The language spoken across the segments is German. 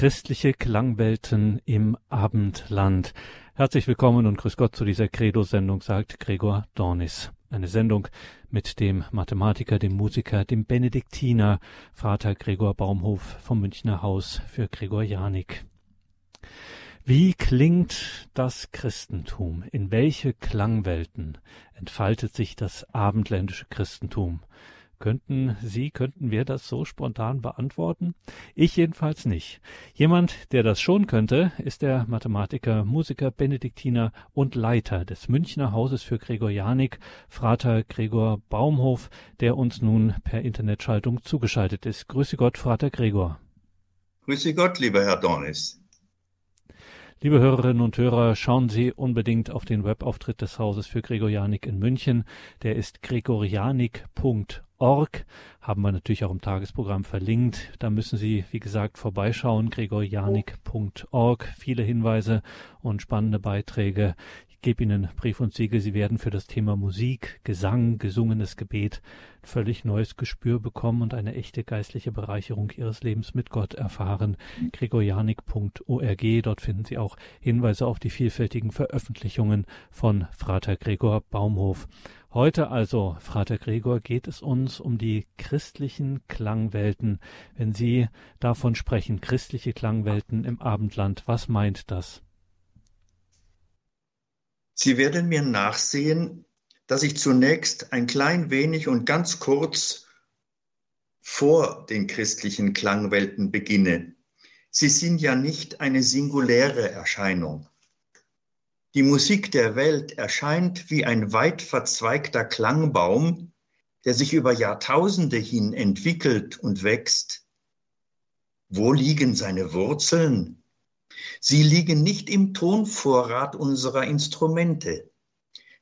Christliche Klangwelten im Abendland. Herzlich willkommen und grüß Gott zu dieser Credo-Sendung, sagt Gregor Dornis. Eine Sendung mit dem Mathematiker, dem Musiker, dem Benediktiner, Vater Gregor Baumhof vom Münchner Haus für Gregor Janik. Wie klingt das Christentum? In welche Klangwelten entfaltet sich das abendländische Christentum? Könnten Sie, könnten wir das so spontan beantworten? Ich jedenfalls nicht. Jemand, der das schon könnte, ist der Mathematiker, Musiker, Benediktiner und Leiter des Münchner Hauses für Gregorianik, Frater Gregor Baumhof, der uns nun per Internetschaltung zugeschaltet ist. Grüße Gott, Frater Gregor. Grüße Gott, lieber Herr Dornis. Liebe Hörerinnen und Hörer, schauen Sie unbedingt auf den Webauftritt des Hauses für Gregorianik in München. Der ist gregorianik.org. Haben wir natürlich auch im Tagesprogramm verlinkt. Da müssen Sie, wie gesagt, vorbeischauen. gregorianik.org. Viele Hinweise und spannende Beiträge gebe Ihnen Brief und Siegel, Sie werden für das Thema Musik, Gesang, gesungenes Gebet völlig neues Gespür bekommen und eine echte geistliche Bereicherung Ihres Lebens mit Gott erfahren. gregorianik.org, dort finden Sie auch Hinweise auf die vielfältigen Veröffentlichungen von Frater Gregor Baumhof. Heute also, Frater Gregor, geht es uns um die christlichen Klangwelten. Wenn Sie davon sprechen, christliche Klangwelten im Abendland, was meint das? Sie werden mir nachsehen, dass ich zunächst ein klein wenig und ganz kurz vor den christlichen Klangwelten beginne. Sie sind ja nicht eine singuläre Erscheinung. Die Musik der Welt erscheint wie ein weit verzweigter Klangbaum, der sich über Jahrtausende hin entwickelt und wächst. Wo liegen seine Wurzeln? Sie liegen nicht im Tonvorrat unserer Instrumente.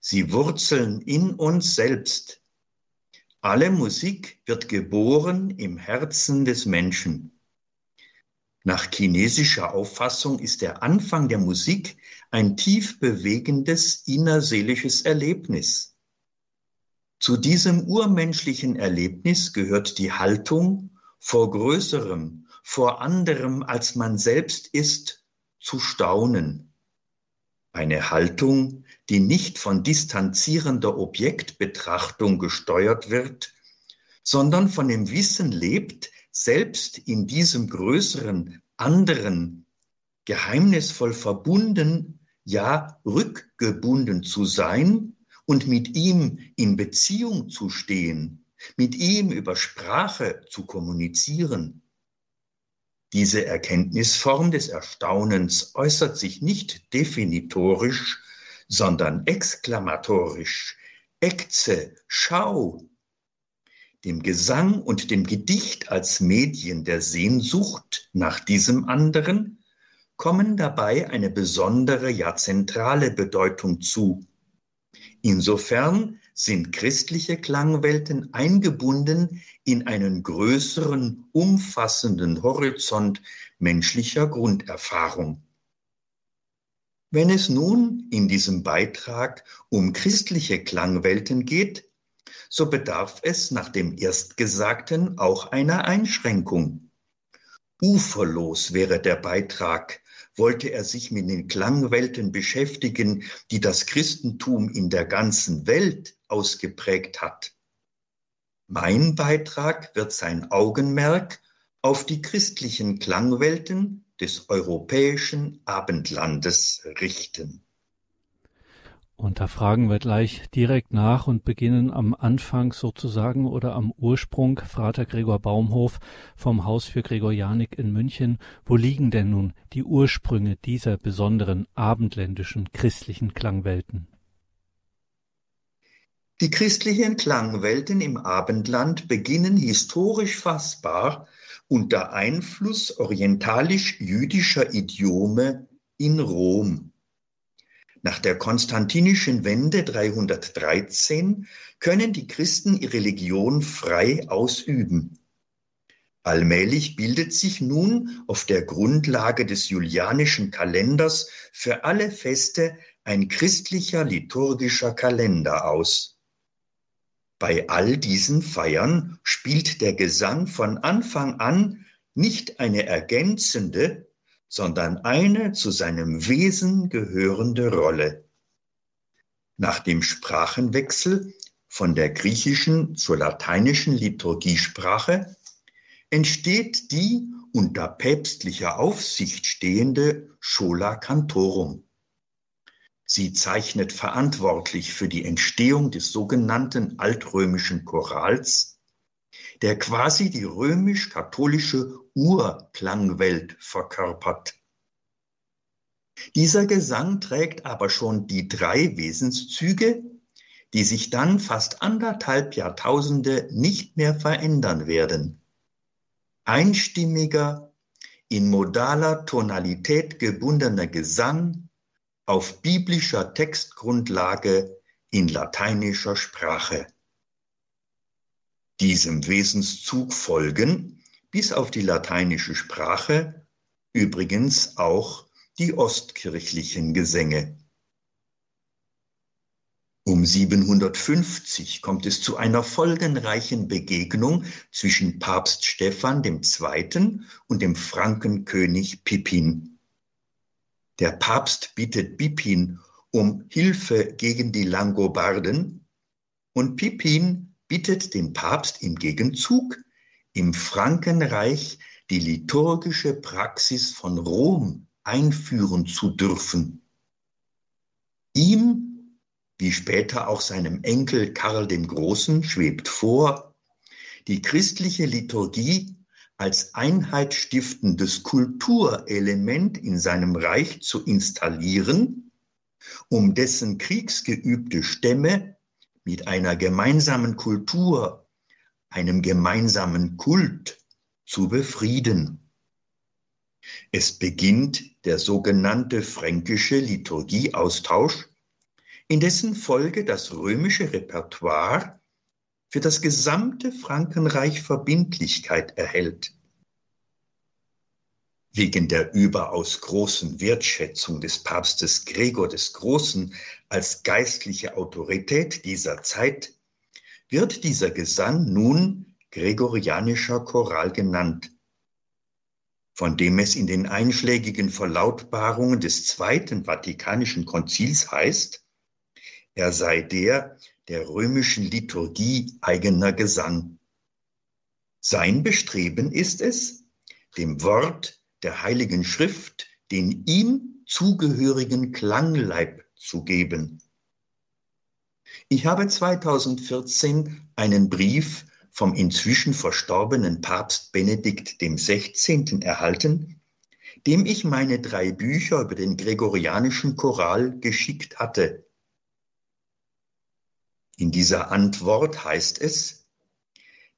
Sie wurzeln in uns selbst. Alle Musik wird geboren im Herzen des Menschen. Nach chinesischer Auffassung ist der Anfang der Musik ein tief bewegendes innerseelisches Erlebnis. Zu diesem urmenschlichen Erlebnis gehört die Haltung, vor Größerem, vor anderem als man selbst ist, zu staunen. Eine Haltung, die nicht von distanzierender Objektbetrachtung gesteuert wird, sondern von dem Wissen lebt, selbst in diesem größeren, anderen, geheimnisvoll verbunden, ja rückgebunden zu sein und mit ihm in Beziehung zu stehen, mit ihm über Sprache zu kommunizieren. Diese Erkenntnisform des Erstaunens äußert sich nicht definitorisch, sondern exklamatorisch. Ekze, schau! Dem Gesang und dem Gedicht als Medien der Sehnsucht nach diesem anderen kommen dabei eine besondere, ja zentrale Bedeutung zu. Insofern sind christliche Klangwelten eingebunden in einen größeren, umfassenden Horizont menschlicher Grunderfahrung. Wenn es nun in diesem Beitrag um christliche Klangwelten geht, so bedarf es nach dem Erstgesagten auch einer Einschränkung. Uferlos wäre der Beitrag, wollte er sich mit den Klangwelten beschäftigen, die das Christentum in der ganzen Welt ausgeprägt hat. Mein Beitrag wird sein Augenmerk auf die christlichen Klangwelten des europäischen Abendlandes richten. Und da fragen wir gleich direkt nach und beginnen am Anfang sozusagen oder am Ursprung. Frater Gregor Baumhof vom Haus für Gregorianik in München. Wo liegen denn nun die Ursprünge dieser besonderen abendländischen christlichen Klangwelten? Die christlichen Klangwelten im Abendland beginnen historisch fassbar unter Einfluss orientalisch-jüdischer Idiome in Rom. Nach der konstantinischen Wende 313 können die Christen ihre Religion frei ausüben. Allmählich bildet sich nun auf der Grundlage des julianischen Kalenders für alle Feste ein christlicher liturgischer Kalender aus. Bei all diesen Feiern spielt der Gesang von Anfang an nicht eine ergänzende, sondern eine zu seinem Wesen gehörende Rolle. Nach dem Sprachenwechsel von der griechischen zur lateinischen Liturgiesprache entsteht die unter päpstlicher Aufsicht stehende Schola Cantorum. Sie zeichnet verantwortlich für die Entstehung des sogenannten altrömischen Chorals, der quasi die römisch-katholische Urklangwelt verkörpert. Dieser Gesang trägt aber schon die drei Wesenszüge, die sich dann fast anderthalb Jahrtausende nicht mehr verändern werden. Einstimmiger, in modaler Tonalität gebundener Gesang, auf biblischer Textgrundlage in lateinischer Sprache. Diesem Wesenszug folgen bis auf die lateinische Sprache übrigens auch die ostkirchlichen Gesänge. Um 750 kommt es zu einer folgenreichen Begegnung zwischen Papst Stephan II. und dem Frankenkönig Pippin. Der Papst bittet Bipin um Hilfe gegen die Langobarden und Pippin bittet den Papst im Gegenzug, im Frankenreich die liturgische Praxis von Rom einführen zu dürfen. Ihm, wie später auch seinem Enkel Karl dem Großen, schwebt vor, die christliche Liturgie als einheitsstiftendes Kulturelement in seinem Reich zu installieren, um dessen kriegsgeübte Stämme mit einer gemeinsamen Kultur, einem gemeinsamen Kult zu befrieden. Es beginnt der sogenannte fränkische Liturgieaustausch, in dessen Folge das römische Repertoire für das gesamte Frankenreich Verbindlichkeit erhält. Wegen der überaus großen Wertschätzung des Papstes Gregor des Großen als geistliche Autorität dieser Zeit wird dieser Gesang nun gregorianischer Choral genannt, von dem es in den einschlägigen Verlautbarungen des Zweiten Vatikanischen Konzils heißt, er sei der der römischen Liturgie eigener Gesang. Sein Bestreben ist es, dem Wort der Heiligen Schrift den ihm zugehörigen Klangleib zu geben. Ich habe 2014 einen Brief vom inzwischen verstorbenen Papst Benedikt dem 16. erhalten, dem ich meine drei Bücher über den gregorianischen Choral geschickt hatte. In dieser Antwort heißt es,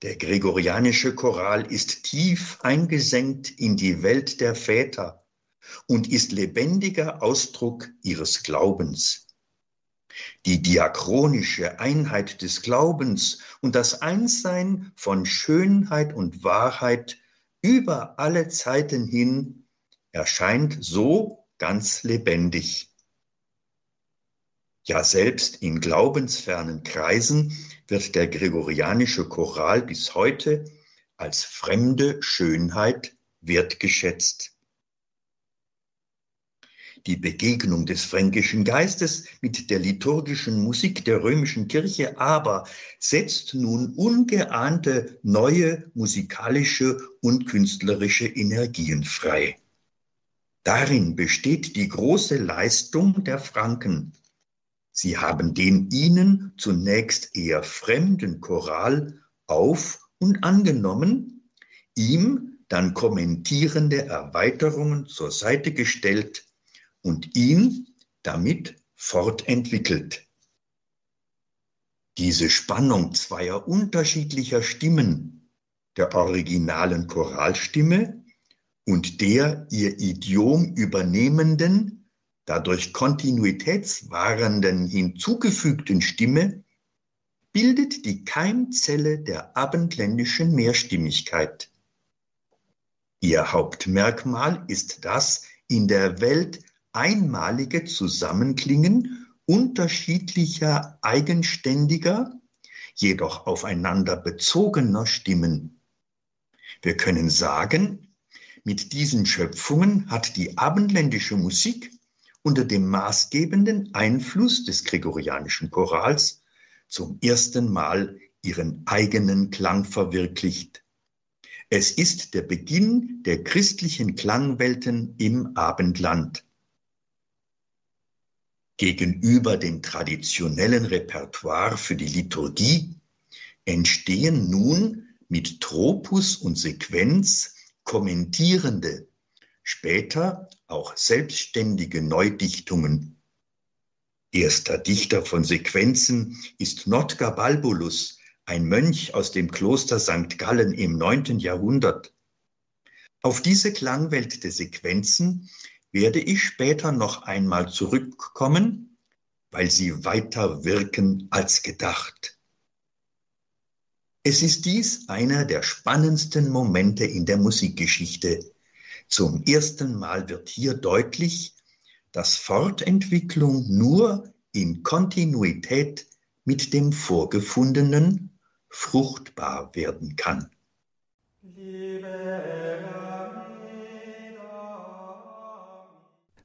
der gregorianische Choral ist tief eingesenkt in die Welt der Väter und ist lebendiger Ausdruck ihres Glaubens. Die diachronische Einheit des Glaubens und das Einssein von Schönheit und Wahrheit über alle Zeiten hin erscheint so ganz lebendig. Ja, selbst in glaubensfernen Kreisen wird der gregorianische Choral bis heute als fremde Schönheit wertgeschätzt. Die Begegnung des fränkischen Geistes mit der liturgischen Musik der römischen Kirche aber setzt nun ungeahnte neue musikalische und künstlerische Energien frei. Darin besteht die große Leistung der Franken, Sie haben den ihnen zunächst eher fremden Choral auf und angenommen, ihm dann kommentierende Erweiterungen zur Seite gestellt und ihn damit fortentwickelt. Diese Spannung zweier unterschiedlicher Stimmen, der originalen Choralstimme und der ihr Idiom übernehmenden dadurch kontinuitätswahrenden hinzugefügten Stimme bildet die Keimzelle der abendländischen Mehrstimmigkeit. Ihr Hauptmerkmal ist das in der Welt einmalige Zusammenklingen unterschiedlicher eigenständiger, jedoch aufeinander bezogener Stimmen. Wir können sagen, Mit diesen Schöpfungen hat die abendländische Musik unter dem maßgebenden Einfluss des gregorianischen Chorals zum ersten Mal ihren eigenen Klang verwirklicht. Es ist der Beginn der christlichen Klangwelten im Abendland. Gegenüber dem traditionellen Repertoire für die Liturgie entstehen nun mit Tropus und Sequenz kommentierende, später auch selbstständige Neudichtungen. Erster Dichter von Sequenzen ist Notgar Balbulus, ein Mönch aus dem Kloster St. Gallen im neunten Jahrhundert. Auf diese Klangwelt der Sequenzen werde ich später noch einmal zurückkommen, weil sie weiter wirken als gedacht. Es ist dies einer der spannendsten Momente in der Musikgeschichte. Zum ersten Mal wird hier deutlich, dass Fortentwicklung nur in Kontinuität mit dem Vorgefundenen fruchtbar werden kann.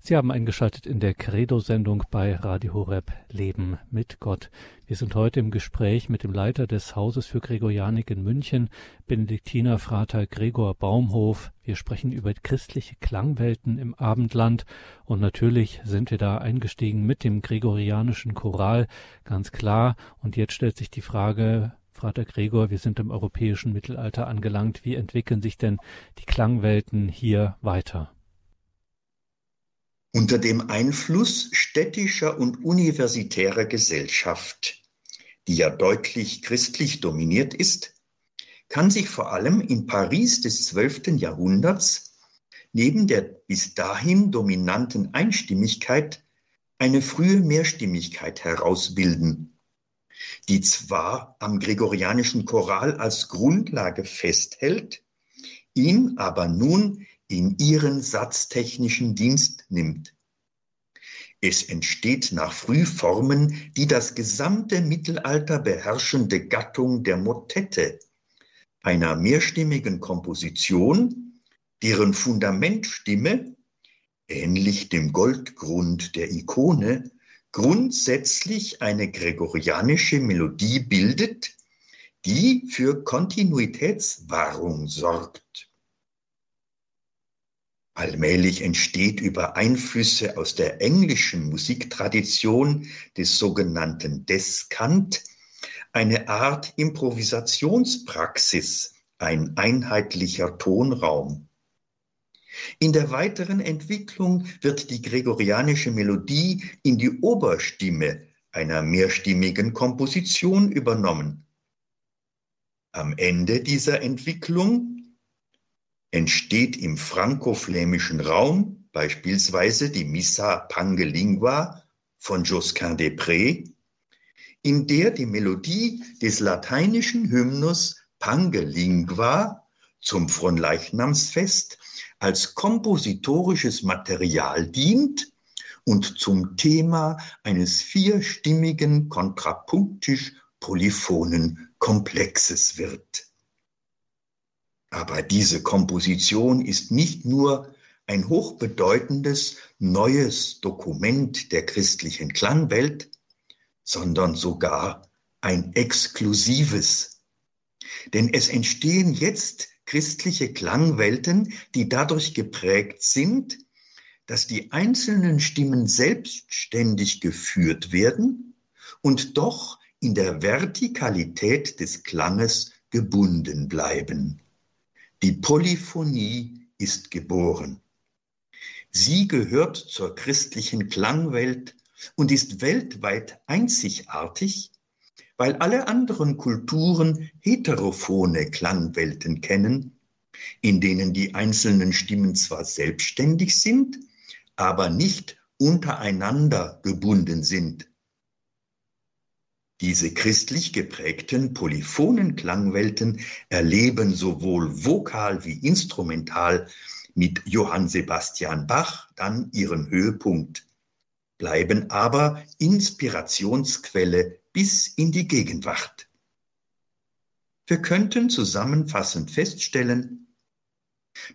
Sie haben eingeschaltet in der Credo-Sendung bei Radio Horeb Leben mit Gott. Wir sind heute im Gespräch mit dem Leiter des Hauses für Gregorianik in München, Benediktiner Frater Gregor Baumhof. Wir sprechen über christliche Klangwelten im Abendland und natürlich sind wir da eingestiegen mit dem gregorianischen Choral, ganz klar. Und jetzt stellt sich die Frage, Frater Gregor, wir sind im europäischen Mittelalter angelangt. Wie entwickeln sich denn die Klangwelten hier weiter? Unter dem Einfluss städtischer und universitärer Gesellschaft, die ja deutlich christlich dominiert ist, kann sich vor allem in Paris des 12. Jahrhunderts neben der bis dahin dominanten Einstimmigkeit eine frühe Mehrstimmigkeit herausbilden, die zwar am gregorianischen Choral als Grundlage festhält, ihn aber nun in ihren satztechnischen Dienst nimmt. Es entsteht nach Frühformen die das gesamte Mittelalter beherrschende Gattung der Motette, einer mehrstimmigen Komposition, deren Fundamentstimme, ähnlich dem Goldgrund der Ikone, grundsätzlich eine gregorianische Melodie bildet, die für Kontinuitätswahrung sorgt. Allmählich entsteht über Einflüsse aus der englischen Musiktradition des sogenannten Descant eine Art Improvisationspraxis, ein einheitlicher Tonraum. In der weiteren Entwicklung wird die gregorianische Melodie in die Oberstimme einer mehrstimmigen Komposition übernommen. Am Ende dieser Entwicklung entsteht im franco-flämischen Raum beispielsweise die Missa Pangelingua von Josquin des Prés, in der die Melodie des lateinischen Hymnus Pangelingua zum Fronleichnamsfest als kompositorisches Material dient und zum Thema eines vierstimmigen kontrapunktisch polyphonen Komplexes wird. Aber diese Komposition ist nicht nur ein hochbedeutendes neues Dokument der christlichen Klangwelt, sondern sogar ein exklusives. Denn es entstehen jetzt christliche Klangwelten, die dadurch geprägt sind, dass die einzelnen Stimmen selbstständig geführt werden und doch in der Vertikalität des Klanges gebunden bleiben. Die Polyphonie ist geboren. Sie gehört zur christlichen Klangwelt und ist weltweit einzigartig, weil alle anderen Kulturen heterophone Klangwelten kennen, in denen die einzelnen Stimmen zwar selbstständig sind, aber nicht untereinander gebunden sind. Diese christlich geprägten polyphonen Klangwelten erleben sowohl vokal wie instrumental mit Johann Sebastian Bach dann ihren Höhepunkt, bleiben aber Inspirationsquelle bis in die Gegenwart. Wir könnten zusammenfassend feststellen,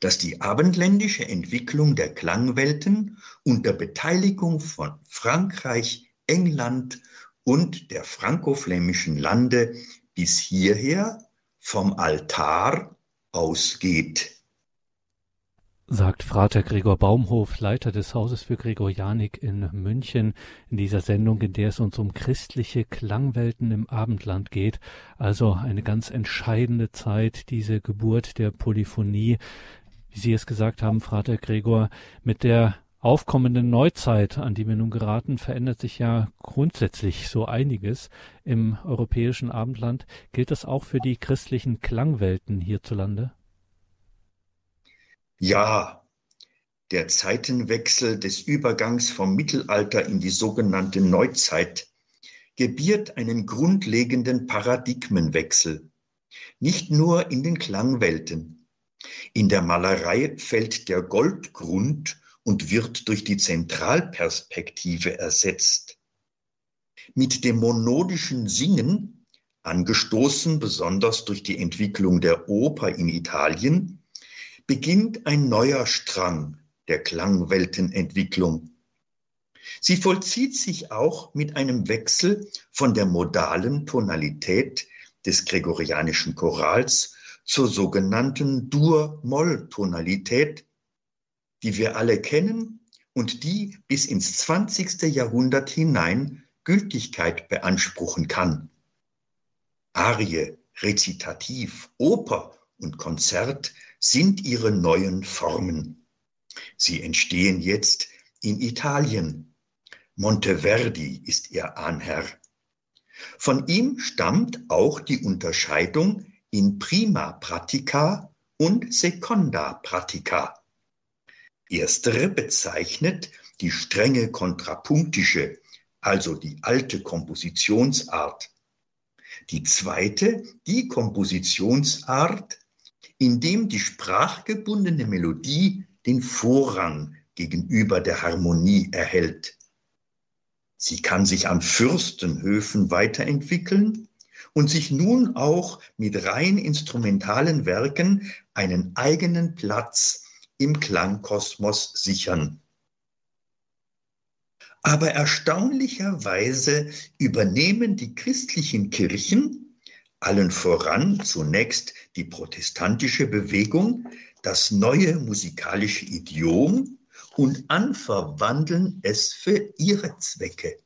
dass die abendländische Entwicklung der Klangwelten unter Beteiligung von Frankreich, England und der frankoflämischen Lande bis hierher vom Altar ausgeht sagt Frater Gregor Baumhof, Leiter des Hauses für Gregorianik in München, in dieser Sendung, in der es uns um christliche Klangwelten im Abendland geht. Also eine ganz entscheidende Zeit, diese Geburt der Polyphonie, wie Sie es gesagt haben, Frater Gregor, mit der aufkommenden Neuzeit, an die wir nun geraten, verändert sich ja grundsätzlich so einiges im europäischen Abendland. Gilt das auch für die christlichen Klangwelten hierzulande? Ja, der Zeitenwechsel des Übergangs vom Mittelalter in die sogenannte Neuzeit gebiert einen grundlegenden Paradigmenwechsel, nicht nur in den Klangwelten. In der Malerei fällt der Goldgrund und wird durch die Zentralperspektive ersetzt. Mit dem monodischen Singen, angestoßen besonders durch die Entwicklung der Oper in Italien, beginnt ein neuer Strang der Klangweltenentwicklung. Sie vollzieht sich auch mit einem Wechsel von der modalen Tonalität des gregorianischen Chorals zur sogenannten Dur-Moll-Tonalität, die wir alle kennen und die bis ins 20. Jahrhundert hinein Gültigkeit beanspruchen kann. Arie, Rezitativ, Oper und Konzert sind ihre neuen Formen. Sie entstehen jetzt in Italien. Monteverdi ist ihr Ahnherr. Von ihm stammt auch die Unterscheidung in Prima Pratica und Seconda Pratica. Erstere bezeichnet die strenge kontrapunktische, also die alte Kompositionsart. Die zweite die Kompositionsart indem die sprachgebundene Melodie den Vorrang gegenüber der Harmonie erhält. Sie kann sich an Fürstenhöfen weiterentwickeln und sich nun auch mit rein instrumentalen Werken einen eigenen Platz im Klangkosmos sichern. Aber erstaunlicherweise übernehmen die christlichen Kirchen allen voran zunächst die protestantische Bewegung, das neue musikalische Idiom und anverwandeln es für ihre Zwecke.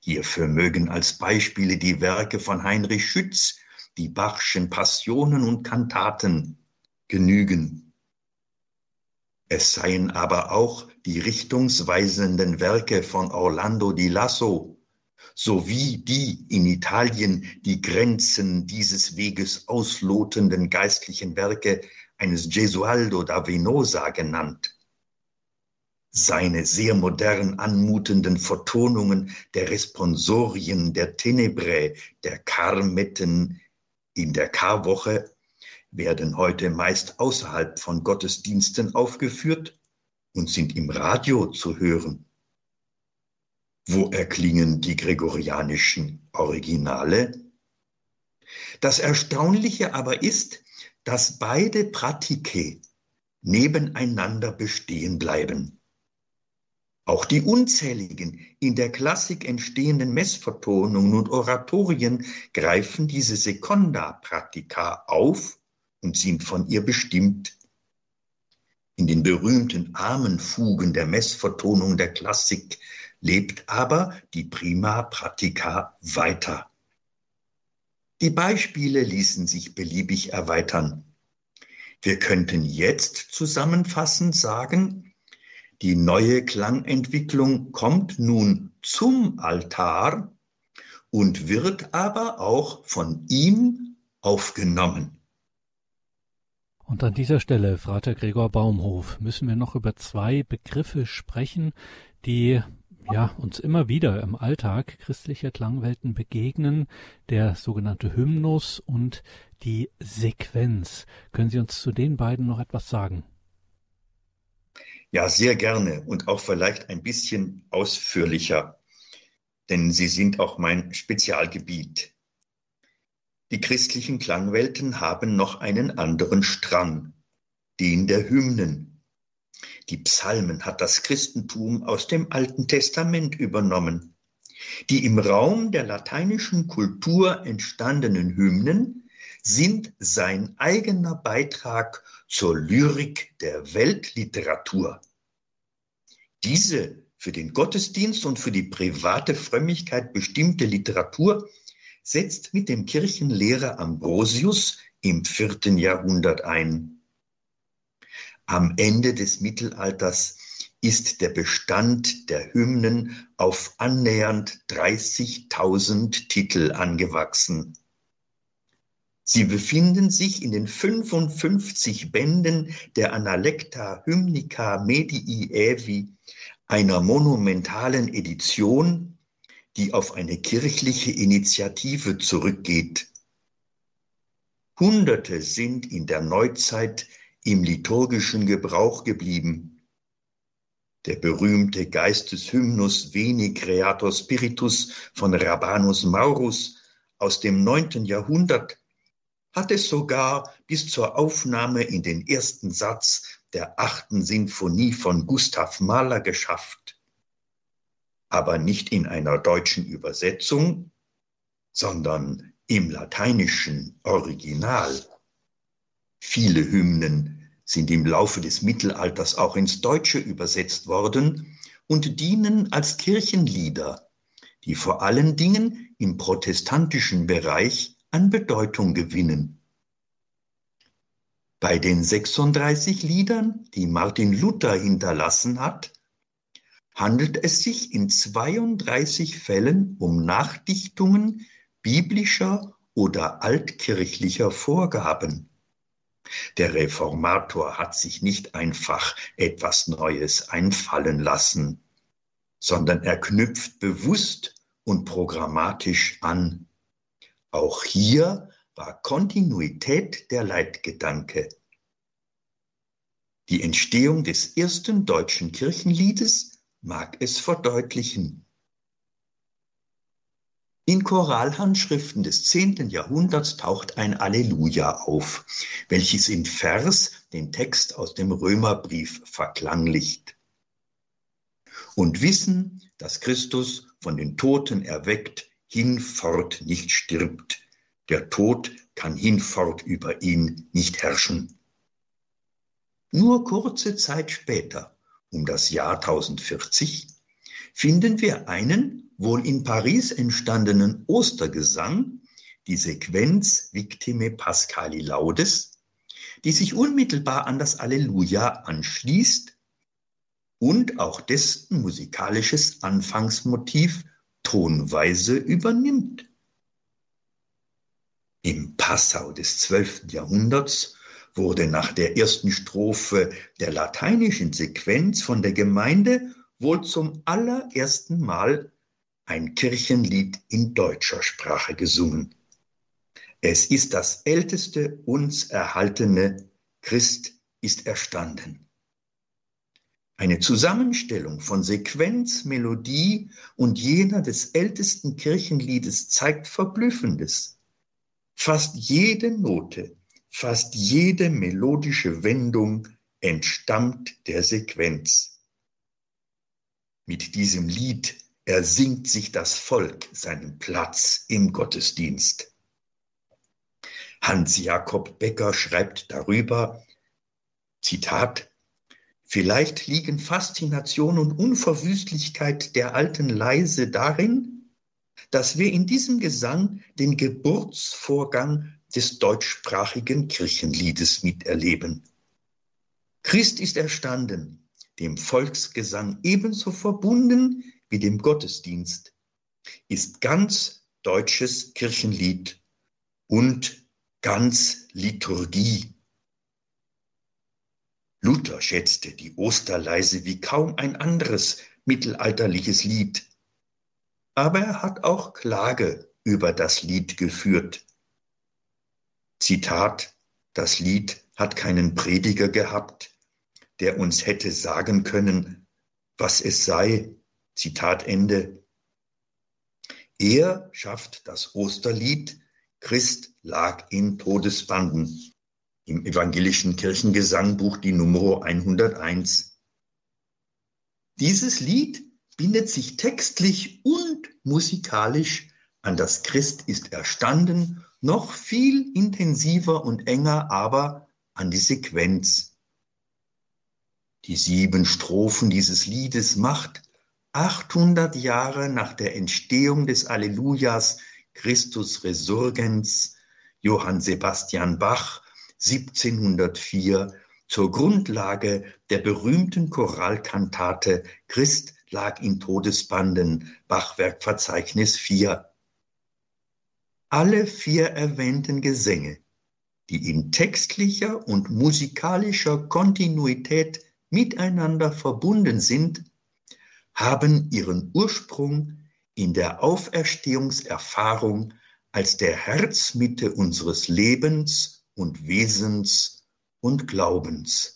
Hierfür mögen als Beispiele die Werke von Heinrich Schütz, die Bachschen Passionen und Kantaten genügen. Es seien aber auch die richtungsweisenden Werke von Orlando di Lasso, sowie die in Italien die Grenzen dieses Weges auslotenden geistlichen Werke eines Gesualdo da Venosa genannt. Seine sehr modern anmutenden Vertonungen der Responsorien, der Tenebrae, der Karmetten in der Karwoche werden heute meist außerhalb von Gottesdiensten aufgeführt und sind im Radio zu hören. Wo erklingen die gregorianischen Originale? Das Erstaunliche aber ist, dass beide Pratike nebeneinander bestehen bleiben. Auch die unzähligen in der Klassik entstehenden Messvertonungen und Oratorien greifen diese Seconda Pratica auf und sind von ihr bestimmt. In den berühmten Armenfugen der Messvertonung der Klassik lebt aber die Prima Pratica weiter. Die Beispiele ließen sich beliebig erweitern. Wir könnten jetzt zusammenfassend sagen, die neue Klangentwicklung kommt nun zum Altar und wird aber auch von ihm aufgenommen. Und an dieser Stelle, Frater Gregor Baumhof, müssen wir noch über zwei Begriffe sprechen, die ja, uns immer wieder im Alltag christlicher Klangwelten begegnen, der sogenannte Hymnus und die Sequenz. Können Sie uns zu den beiden noch etwas sagen? Ja, sehr gerne und auch vielleicht ein bisschen ausführlicher, denn sie sind auch mein Spezialgebiet. Die christlichen Klangwelten haben noch einen anderen Strang, den der Hymnen. Die Psalmen hat das Christentum aus dem Alten Testament übernommen. Die im Raum der lateinischen Kultur entstandenen Hymnen sind sein eigener Beitrag zur Lyrik der Weltliteratur. Diese für den Gottesdienst und für die private Frömmigkeit bestimmte Literatur setzt mit dem Kirchenlehrer Ambrosius im vierten Jahrhundert ein. Am Ende des Mittelalters ist der Bestand der Hymnen auf annähernd 30.000 Titel angewachsen. Sie befinden sich in den 55 Bänden der Analecta Hymnica Medii Aevi, einer monumentalen Edition, die auf eine kirchliche Initiative zurückgeht. Hunderte sind in der Neuzeit im liturgischen Gebrauch geblieben. Der berühmte Geisteshymnus Veni Creator Spiritus von Rabanus Maurus aus dem neunten Jahrhundert hat es sogar bis zur Aufnahme in den ersten Satz der achten Sinfonie von Gustav Mahler geschafft. Aber nicht in einer deutschen Übersetzung, sondern im lateinischen Original. Viele Hymnen sind im Laufe des Mittelalters auch ins Deutsche übersetzt worden und dienen als Kirchenlieder, die vor allen Dingen im protestantischen Bereich an Bedeutung gewinnen. Bei den 36 Liedern, die Martin Luther hinterlassen hat, handelt es sich in 32 Fällen um Nachdichtungen biblischer oder altkirchlicher Vorgaben. Der Reformator hat sich nicht einfach etwas Neues einfallen lassen, sondern er knüpft bewusst und programmatisch an. Auch hier war Kontinuität der Leitgedanke. Die Entstehung des ersten deutschen Kirchenliedes mag es verdeutlichen. In Choralhandschriften des zehnten Jahrhunderts taucht ein Alleluja auf, welches im Vers den Text aus dem Römerbrief verklanglicht. Und wissen, dass Christus von den Toten erweckt hinfort nicht stirbt. Der Tod kann hinfort über ihn nicht herrschen. Nur kurze Zeit später, um das Jahr 1040, finden wir einen wohl in Paris entstandenen Ostergesang, die Sequenz Victime Pascali Laudes, die sich unmittelbar an das Alleluja anschließt und auch dessen musikalisches Anfangsmotiv Tonweise übernimmt. Im Passau des 12. Jahrhunderts wurde nach der ersten Strophe der lateinischen Sequenz von der Gemeinde wohl zum allerersten Mal ein Kirchenlied in deutscher Sprache gesungen. Es ist das älteste uns erhaltene Christ ist erstanden. Eine Zusammenstellung von Sequenz, Melodie und jener des ältesten Kirchenliedes zeigt Verblüffendes. Fast jede Note, fast jede melodische Wendung entstammt der Sequenz. Mit diesem Lied ersingt sich das Volk seinen Platz im Gottesdienst. Hans Jakob Becker schreibt darüber, Zitat, Vielleicht liegen Faszination und Unverwüstlichkeit der alten Leise darin, dass wir in diesem Gesang den Geburtsvorgang des deutschsprachigen Kirchenliedes miterleben. Christ ist erstanden, dem Volksgesang ebenso verbunden wie dem Gottesdienst, ist ganz deutsches Kirchenlied und ganz Liturgie Luther schätzte die Osterleise wie kaum ein anderes mittelalterliches Lied. Aber er hat auch Klage über das Lied geführt. Zitat, das Lied hat keinen Prediger gehabt, der uns hätte sagen können, was es sei. Zitat Ende. Er schafft das Osterlied, Christ lag in Todesbanden. im evangelischen Kirchengesangbuch die Nummer 101. Dieses Lied bindet sich textlich und musikalisch an das Christ ist erstanden noch viel intensiver und enger aber an die Sequenz. Die sieben Strophen dieses Liedes macht 800 Jahre nach der Entstehung des Allelujas Christus Resurgens Johann Sebastian Bach 1704 zur Grundlage der berühmten Choralkantate Christ lag in Todesbanden, Bachwerkverzeichnis 4. Alle vier erwähnten Gesänge, die in textlicher und musikalischer Kontinuität miteinander verbunden sind, haben ihren Ursprung in der Auferstehungserfahrung als der Herzmitte unseres Lebens und Wesens und Glaubens.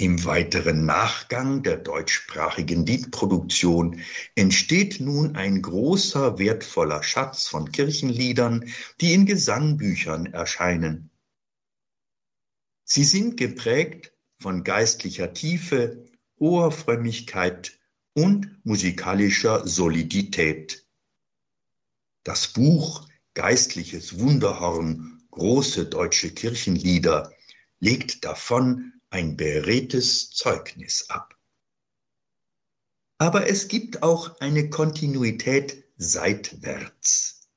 Im weiteren Nachgang der deutschsprachigen Liedproduktion entsteht nun ein großer, wertvoller Schatz von Kirchenliedern, die in Gesangbüchern erscheinen. Sie sind geprägt von geistlicher Tiefe, hoher Frömmigkeit und musikalischer Solidität. Das Buch Geistliches Wunderhorn, große deutsche Kirchenlieder legt davon ein beredtes Zeugnis ab. Aber es gibt auch eine Kontinuität seitwärts.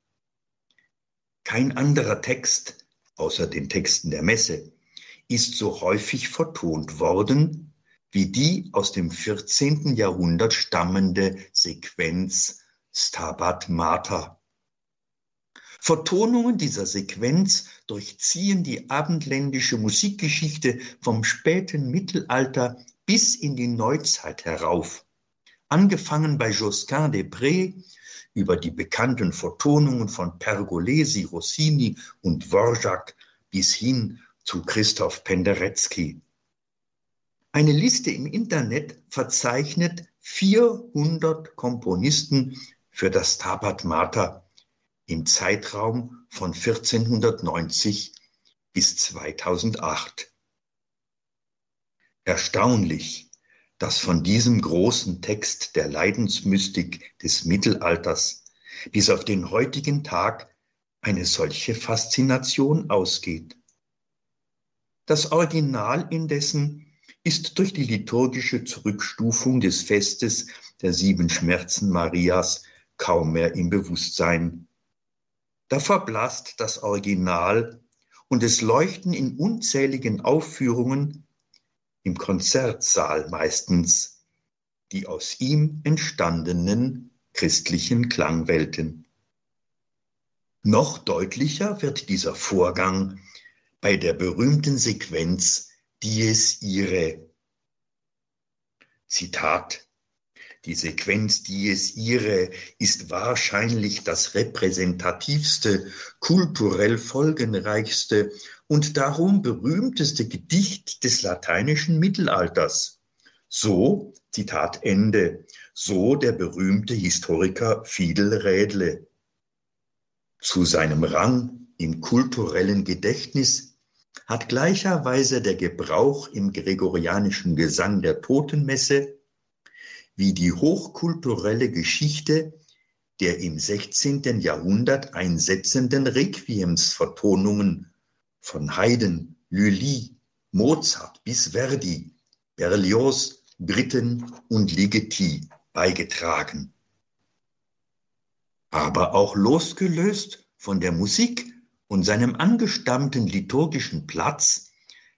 Kein anderer Text, außer den Texten der Messe, ist so häufig vertont worden wie die aus dem 14. Jahrhundert stammende Sequenz Stabat Mater. Vertonungen dieser Sequenz durchziehen die abendländische Musikgeschichte vom späten Mittelalter bis in die Neuzeit herauf. Angefangen bei Josquin des Prés über die bekannten Vertonungen von Pergolesi, Rossini und Dvorak bis hin zu Christoph Penderecki. Eine Liste im Internet verzeichnet 400 Komponisten für das Stabat Mater im Zeitraum von 1490 bis 2008. Erstaunlich, dass von diesem großen Text der Leidensmystik des Mittelalters bis auf den heutigen Tag eine solche Faszination ausgeht. Das Original indessen ist durch die liturgische Zurückstufung des Festes der sieben Schmerzen Marias kaum mehr im Bewusstsein. Da verblasst das Original und es leuchten in unzähligen Aufführungen, im Konzertsaal meistens, die aus ihm entstandenen christlichen Klangwelten. Noch deutlicher wird dieser Vorgang bei der berühmten Sequenz Dies Irae. Zitat. Die Sequenz Dies Irae ist wahrscheinlich das repräsentativste, kulturell folgenreichste und darum berühmteste Gedicht des lateinischen Mittelalters. So, Zitat Ende, so der berühmte Historiker Fidel Rädle. Zu seinem Rang im kulturellen Gedächtnis hat gleicherweise der Gebrauch im gregorianischen Gesang der Totenmesse wie die hochkulturelle Geschichte der im 16. Jahrhundert einsetzenden Requiemsvertonungen von Haydn, Lully, Mozart bis Verdi, Berlioz, Britten und Ligeti beigetragen. Aber auch losgelöst von der Musik und seinem angestammten liturgischen Platz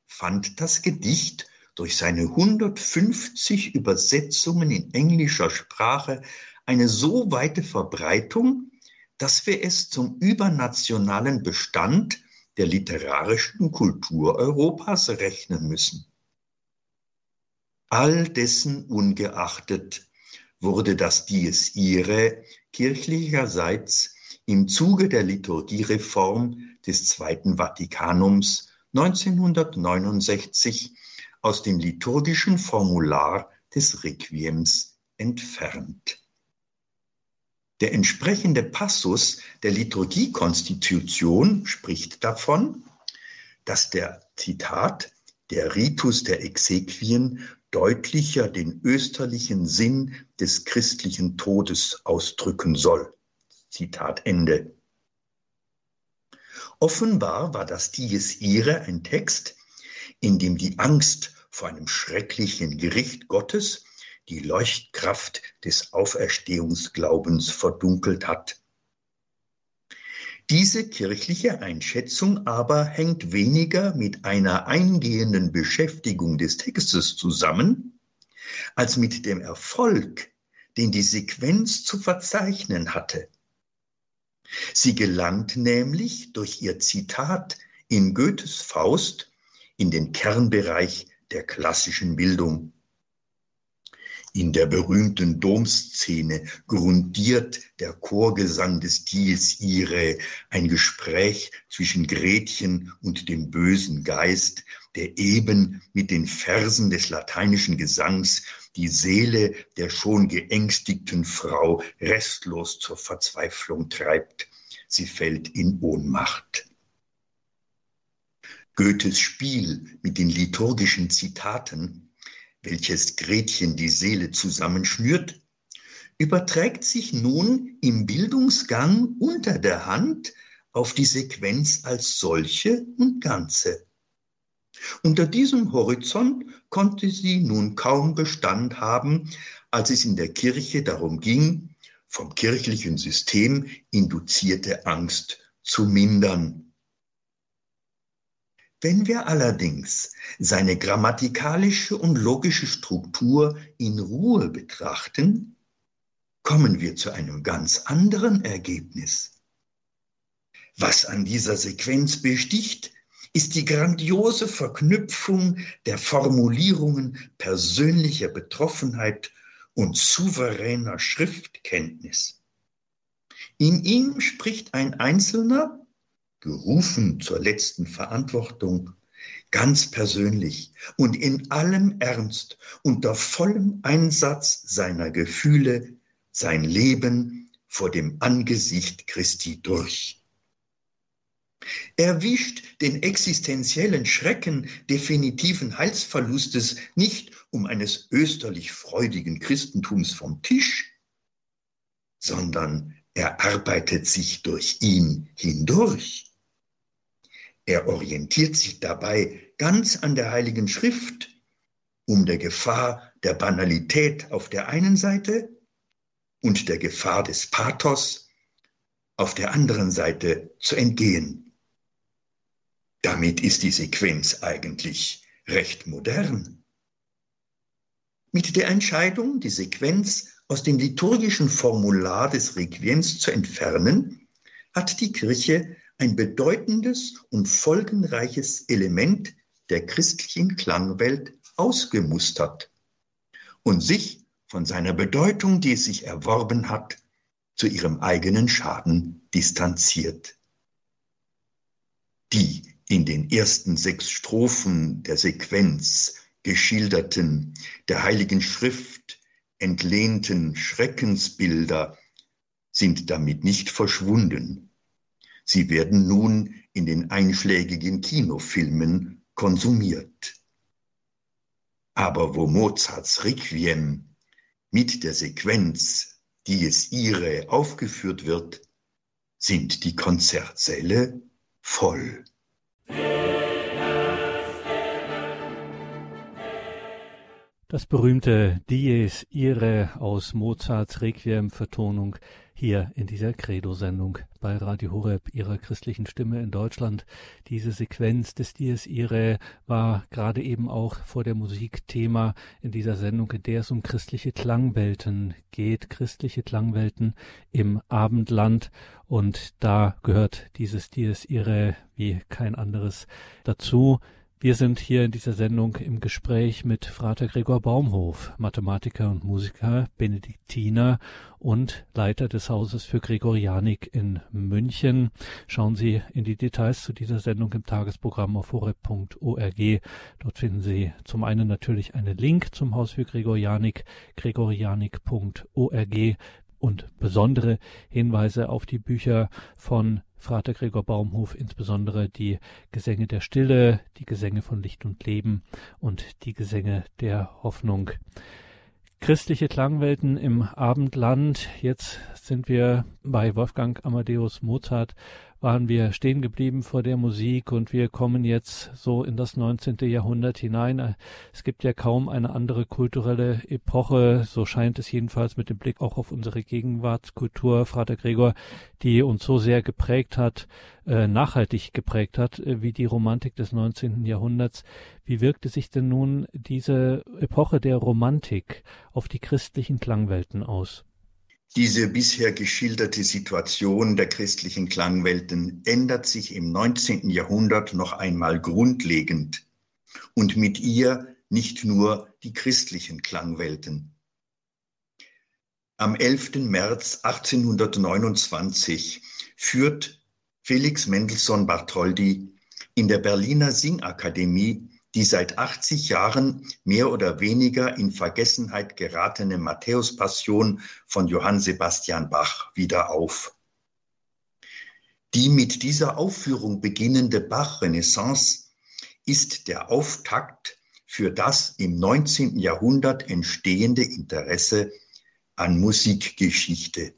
fand das Gedicht durch seine 150 Übersetzungen in englischer Sprache eine so weite Verbreitung, dass wir es zum übernationalen Bestand der literarischen Kultur Europas rechnen müssen. All dessen ungeachtet wurde das Dies Irae kirchlicherseits im Zuge der Liturgiereform des Zweiten Vatikanums 1969 aus dem liturgischen Formular des Requiems entfernt. Der entsprechende Passus der Liturgiekonstitution spricht davon, dass der Zitat der Ritus der Exequien deutlicher den österlichen Sinn des christlichen Todes ausdrücken soll. Zitat Ende. Offenbar war das Dies Irae ein Text, in dem die Angst vor einem schrecklichen Gericht Gottes die Leuchtkraft des Auferstehungsglaubens verdunkelt hat. Diese kirchliche Einschätzung aber hängt weniger mit einer eingehenden Beschäftigung des Textes zusammen, als mit dem Erfolg, den die Sequenz zu verzeichnen hatte. Sie gelangt nämlich durch ihr Zitat in Goethes Faust in den Kernbereich der klassischen Bildung. In der berühmten Domszene grundiert der Chorgesang des Dies Irae ein Gespräch zwischen Gretchen und dem bösen Geist, der eben mit den Versen des lateinischen Gesangs die Seele der schon geängstigten Frau restlos zur Verzweiflung treibt. Sie fällt in Ohnmacht. Goethes Spiel mit den liturgischen Zitaten welches Gretchen die Seele zusammenschnürt, überträgt sich nun im Bildungsgang unter der Hand auf die Sequenz als solche und Ganze. Unter diesem Horizont konnte sie nun kaum Bestand haben, als es in der Kirche darum ging, vom kirchlichen System induzierte Angst zu mindern. Wenn wir allerdings seine grammatikalische und logische Struktur in Ruhe betrachten, kommen wir zu einem ganz anderen Ergebnis. Was an dieser Sequenz besticht, ist die grandiose Verknüpfung der Formulierungen persönlicher Betroffenheit und souveräner Schriftkenntnis. In ihm spricht ein Einzelner gerufen zur letzten Verantwortung, ganz persönlich und in allem Ernst, unter vollem Einsatz seiner Gefühle, sein Leben vor dem Angesicht Christi durch. Er wischt den existenziellen Schrecken definitiven Heilsverlustes nicht um eines österlich freudigen Christentums vom Tisch, sondern er arbeitet sich durch ihn hindurch. Er orientiert sich dabei ganz an der Heiligen Schrift, um der Gefahr der Banalität auf der einen Seite und der Gefahr des Pathos auf der anderen Seite zu entgehen. Damit ist die Sequenz eigentlich recht modern. Mit der Entscheidung, die Sequenz aus dem liturgischen Formular des Requiems zu entfernen, hat die Kirche ein bedeutendes und folgenreiches Element der christlichen Klangwelt ausgemustert und sich von seiner Bedeutung, die es sich erworben hat, zu ihrem eigenen Schaden distanziert. Die in den ersten sechs Strophen der Sequenz geschilderten, der Heiligen Schrift entlehnten Schreckensbilder sind damit nicht verschwunden, Sie werden nun in den einschlägigen Kinofilmen konsumiert. Aber wo Mozarts Requiem mit der Sequenz, die es ihre aufgeführt wird, sind die Konzertsäle voll. Das berühmte Dies Irae aus Mozarts Requiem-Vertonung hier in dieser Credo-Sendung bei Radio Horeb, ihrer christlichen Stimme in Deutschland. Diese Sequenz des Dies Irae war gerade eben auch vor der Musik Thema in dieser Sendung, in der es um christliche Klangwelten geht, christliche Klangwelten im Abendland. Und da gehört dieses Dies Irae wie kein anderes dazu. Wir sind hier in dieser Sendung im Gespräch mit Frater Gregor Baumhof, Mathematiker und Musiker, Benediktiner und Leiter des Hauses für Gregorianik in München. Schauen Sie in die Details zu dieser Sendung im Tagesprogramm auf horeb.org. Dort finden Sie zum einen natürlich einen Link zum Haus für Gregorianik, gregorianik.org und besondere Hinweise auf die Bücher von Frater Gregor Baumhof, insbesondere die Gesänge der Stille, die Gesänge von Licht und Leben und die Gesänge der Hoffnung. Christliche Klangwelten im Abendland. Jetzt sind wir bei Wolfgang Amadeus Mozart waren wir stehen geblieben vor der Musik und wir kommen jetzt so in das 19. Jahrhundert hinein. Es gibt ja kaum eine andere kulturelle Epoche, so scheint es jedenfalls mit dem Blick auch auf unsere Gegenwartskultur, Vater Gregor, die uns so sehr geprägt hat, äh, nachhaltig geprägt hat, äh, wie die Romantik des 19. Jahrhunderts. Wie wirkte sich denn nun diese Epoche der Romantik auf die christlichen Klangwelten aus? Diese bisher geschilderte Situation der christlichen Klangwelten ändert sich im 19. Jahrhundert noch einmal grundlegend und mit ihr nicht nur die christlichen Klangwelten. Am 11. März 1829 führt Felix Mendelssohn Bartholdy in der Berliner Singakademie die seit 80 Jahren mehr oder weniger in Vergessenheit geratene Matthäus-Passion von Johann Sebastian Bach wieder auf. Die mit dieser Aufführung beginnende Bach-Renaissance ist der Auftakt für das im 19. Jahrhundert entstehende Interesse an Musikgeschichte.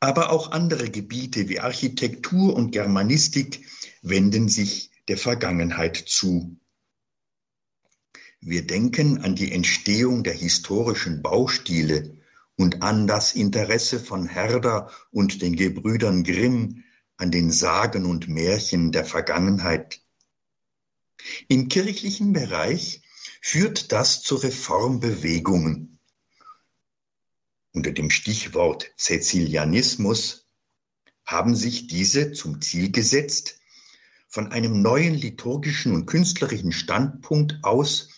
Aber auch andere Gebiete wie Architektur und Germanistik wenden sich der Vergangenheit zu. Wir denken an die Entstehung der historischen Baustile und an das Interesse von Herder und den Gebrüdern Grimm an den Sagen und Märchen der Vergangenheit. Im kirchlichen Bereich führt das zu Reformbewegungen. Unter dem Stichwort Cäcilianismus haben sich diese zum Ziel gesetzt, von einem neuen liturgischen und künstlerischen Standpunkt aus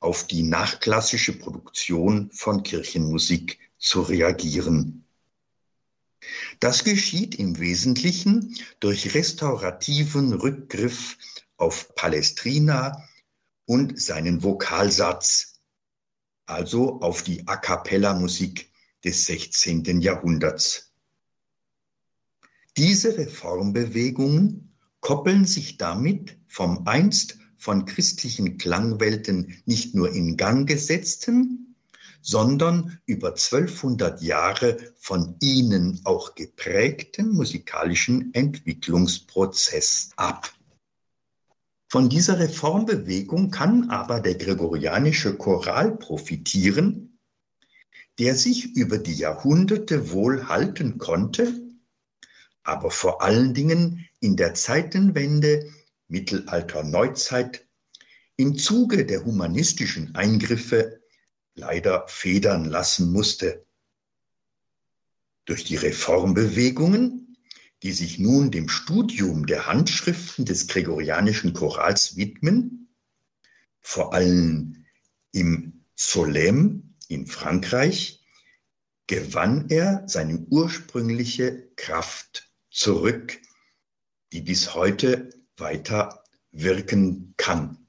auf die nachklassische Produktion von Kirchenmusik zu reagieren. Das geschieht im Wesentlichen durch restaurativen Rückgriff auf Palestrina und seinen Vokalsatz, also auf die A cappella Musik des 16. Jahrhunderts. Diese Reformbewegungen koppeln sich damit vom einst von christlichen Klangwelten nicht nur in Gang gesetzten, sondern über 1200 Jahre von ihnen auch geprägten musikalischen Entwicklungsprozess ab. Von dieser Reformbewegung kann aber der gregorianische Choral profitieren, der sich über die Jahrhunderte wohl halten konnte, aber vor allen Dingen in der Zeitenwende Mittelalter Neuzeit im Zuge der humanistischen Eingriffe leider federn lassen musste. Durch die Reformbewegungen, die sich nun dem Studium der Handschriften des gregorianischen Chorals widmen, vor allem im Solem in Frankreich, gewann er seine ursprüngliche Kraft zurück die bis heute weiter wirken kann.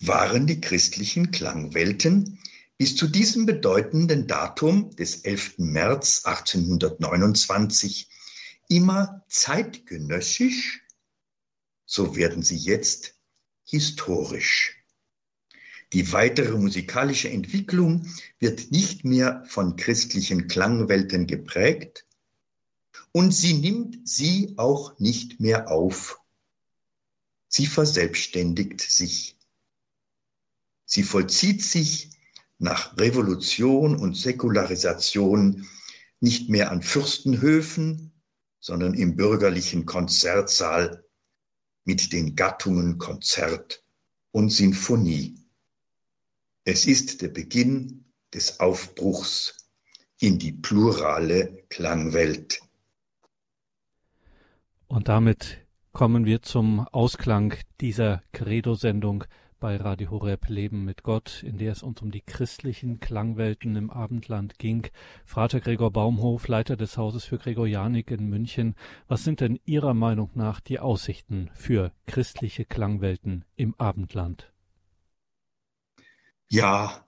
Waren die christlichen Klangwelten bis zu diesem bedeutenden Datum des 11. März 1829 immer zeitgenössisch, so werden sie jetzt historisch. Die weitere musikalische Entwicklung wird nicht mehr von christlichen Klangwelten geprägt, und sie nimmt sie auch nicht mehr auf. Sie verselbstständigt sich. Sie vollzieht sich nach Revolution und Säkularisation nicht mehr an Fürstenhöfen, sondern im bürgerlichen Konzertsaal mit den Gattungen Konzert und Sinfonie. Es ist der Beginn des Aufbruchs in die plurale Klangwelt. Und damit kommen wir zum Ausklang dieser Credo-Sendung bei Radio Horeb Leben mit Gott, in der es uns um die christlichen Klangwelten im Abendland ging. Frater Gregor Baumhof, Leiter des Hauses für Gregorianik in München. Was sind denn Ihrer Meinung nach die Aussichten für christliche Klangwelten im Abendland? Ja,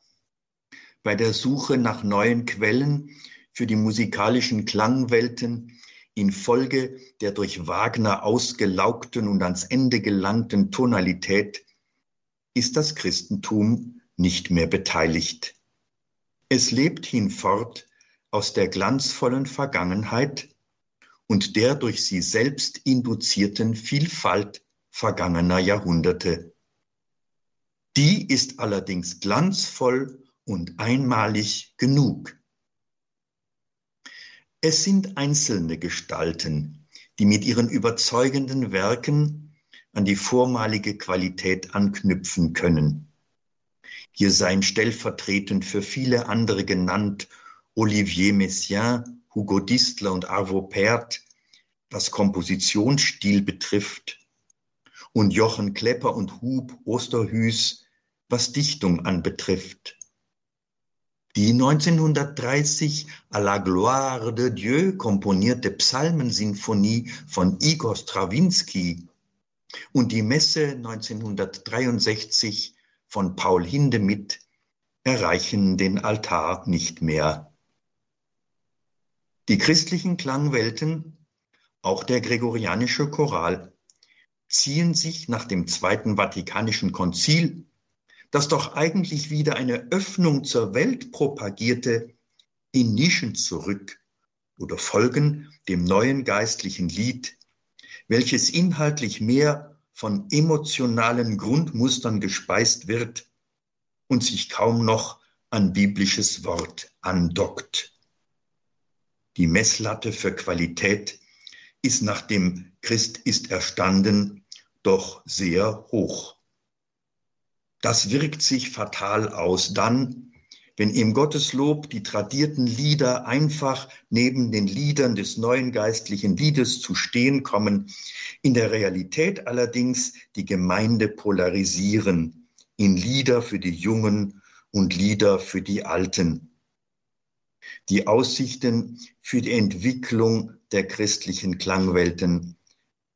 bei der Suche nach neuen Quellen für die musikalischen Klangwelten infolge der durch Wagner ausgelaugten und ans Ende gelangten Tonalität ist das Christentum nicht mehr beteiligt. Es lebt hinfort aus der glanzvollen Vergangenheit und der durch sie selbst induzierten Vielfalt vergangener Jahrhunderte. Die ist allerdings glanzvoll und einmalig genug. Es sind einzelne Gestalten, die mit ihren überzeugenden Werken an die vormalige Qualität anknüpfen können. Hier seien stellvertretend für viele andere genannt Olivier Messiaen, Hugo Distler und Arvo Pärt, was Kompositionsstil betrifft, und Jochen Klepper und Hub Osterhüß, was Dichtung anbetrifft. Die 1930 à la gloire de Dieu komponierte Psalmensinfonie von Igor Strawinski und die Messe 1963 von Paul Hindemith erreichen den Altar nicht mehr. Die christlichen Klangwelten, auch der gregorianische Choral, ziehen sich nach dem Zweiten Vatikanischen Konzil das doch eigentlich wieder eine Öffnung zur Welt propagierte, in Nischen zurück oder folgen dem neuen geistlichen Lied, welches inhaltlich mehr von emotionalen Grundmustern gespeist wird und sich kaum noch an biblisches Wort andockt. Die Messlatte für Qualität ist nach dem Christ ist erstanden doch sehr hoch. Das wirkt sich fatal aus dann, wenn im Gotteslob die tradierten Lieder einfach neben den Liedern des neuen geistlichen Liedes zu stehen kommen, in der Realität allerdings die Gemeinde polarisieren in Lieder für die Jungen und Lieder für die Alten. Die Aussichten für die Entwicklung der christlichen Klangwelten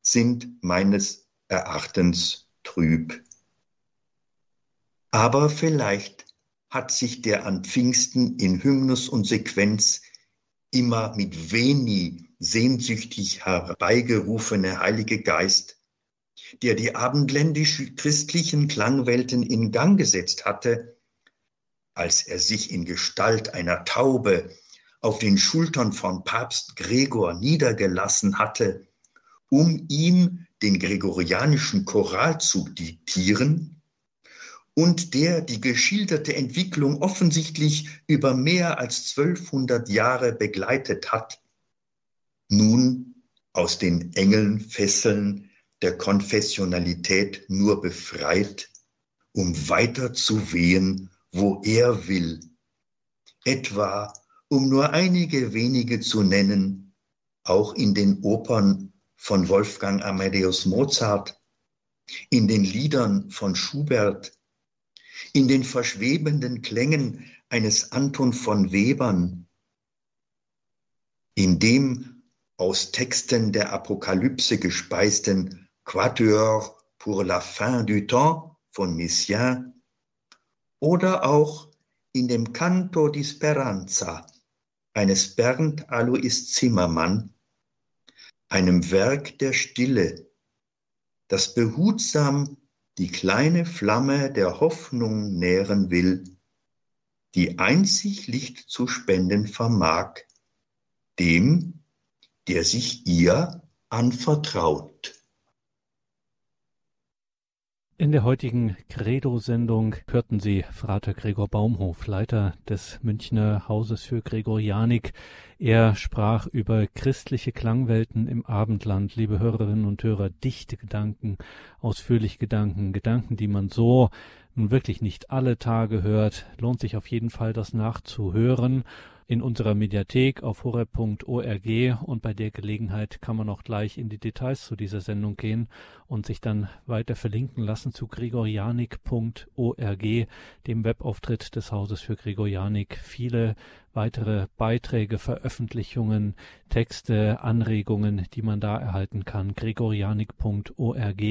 sind meines Erachtens trüb. Aber vielleicht hat sich der an Pfingsten in Hymnus und Sequenz immer mit Veni sehnsüchtig herbeigerufene Heilige Geist, der die abendländisch-christlichen Klangwelten in Gang gesetzt hatte, als er sich in Gestalt einer Taube auf den Schultern von Papst Gregor niedergelassen hatte, um ihm den gregorianischen Choral zu diktieren, und der die geschilderte Entwicklung offensichtlich über mehr als 1200 Jahre begleitet hat, nun aus den engen Fesseln der Konfessionalität nur befreit, um weiter zu wehen, wo er will, etwa um nur einige wenige zu nennen, auch in den Opern von Wolfgang Amadeus Mozart, in den Liedern von Schubert, in den verschwebenden Klängen eines Anton von Webern, in dem aus Texten der Apokalypse gespeisten Quatuor pour la fin du temps von Messiaen oder auch in dem Canto di Speranza eines Bernd Alois Zimmermann, einem Werk der Stille, das behutsam die kleine Flamme der Hoffnung nähren will, die einzig Licht zu spenden vermag, dem, der sich ihr anvertraut. In der heutigen Credo-Sendung hörten Sie Frater Gregor Baumhof, Leiter des Münchner Hauses für Gregorianik, er sprach über christliche Klangwelten im Abendland, liebe Hörerinnen und Hörer, dichte Gedanken, ausführliche Gedanken, Gedanken, die man so nun wirklich nicht alle Tage hört. Lohnt sich auf jeden Fall, das nachzuhören in unserer Mediathek auf horeb.org und bei der Gelegenheit kann man auch gleich in die Details zu dieser Sendung gehen und sich dann weiter verlinken lassen zu gregorianik.org, dem Webauftritt des Hauses für Gregorianik. Viele weitere Beiträge, Veröffentlichungen, Texte, Anregungen, die man da erhalten kann. gregorianik.org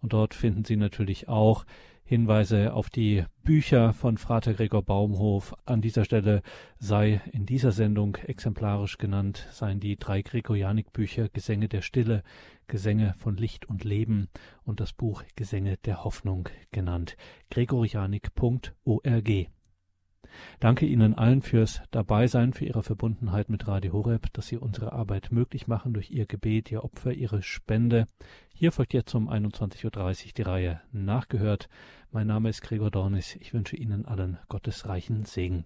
und dort finden Sie natürlich auch Hinweise auf die Bücher von Frater Gregor Baumhof. An dieser Stelle sei in dieser Sendung exemplarisch genannt, seien die drei Gregorianik-Bücher Gesänge der Stille, Gesänge von Licht und Leben und das Buch Gesänge der Hoffnung genannt. gregorianik.org Danke Ihnen allen fürs Dabeisein, für Ihre Verbundenheit mit Radio Horeb, dass Sie unsere Arbeit möglich machen durch Ihr Gebet, Ihr Opfer, Ihre Spende. Hier folgt jetzt um 21.30 Uhr die Reihe Nachgehört. Mein Name ist Gregor Dornis. Ich wünsche Ihnen allen Gottes reichen Segen.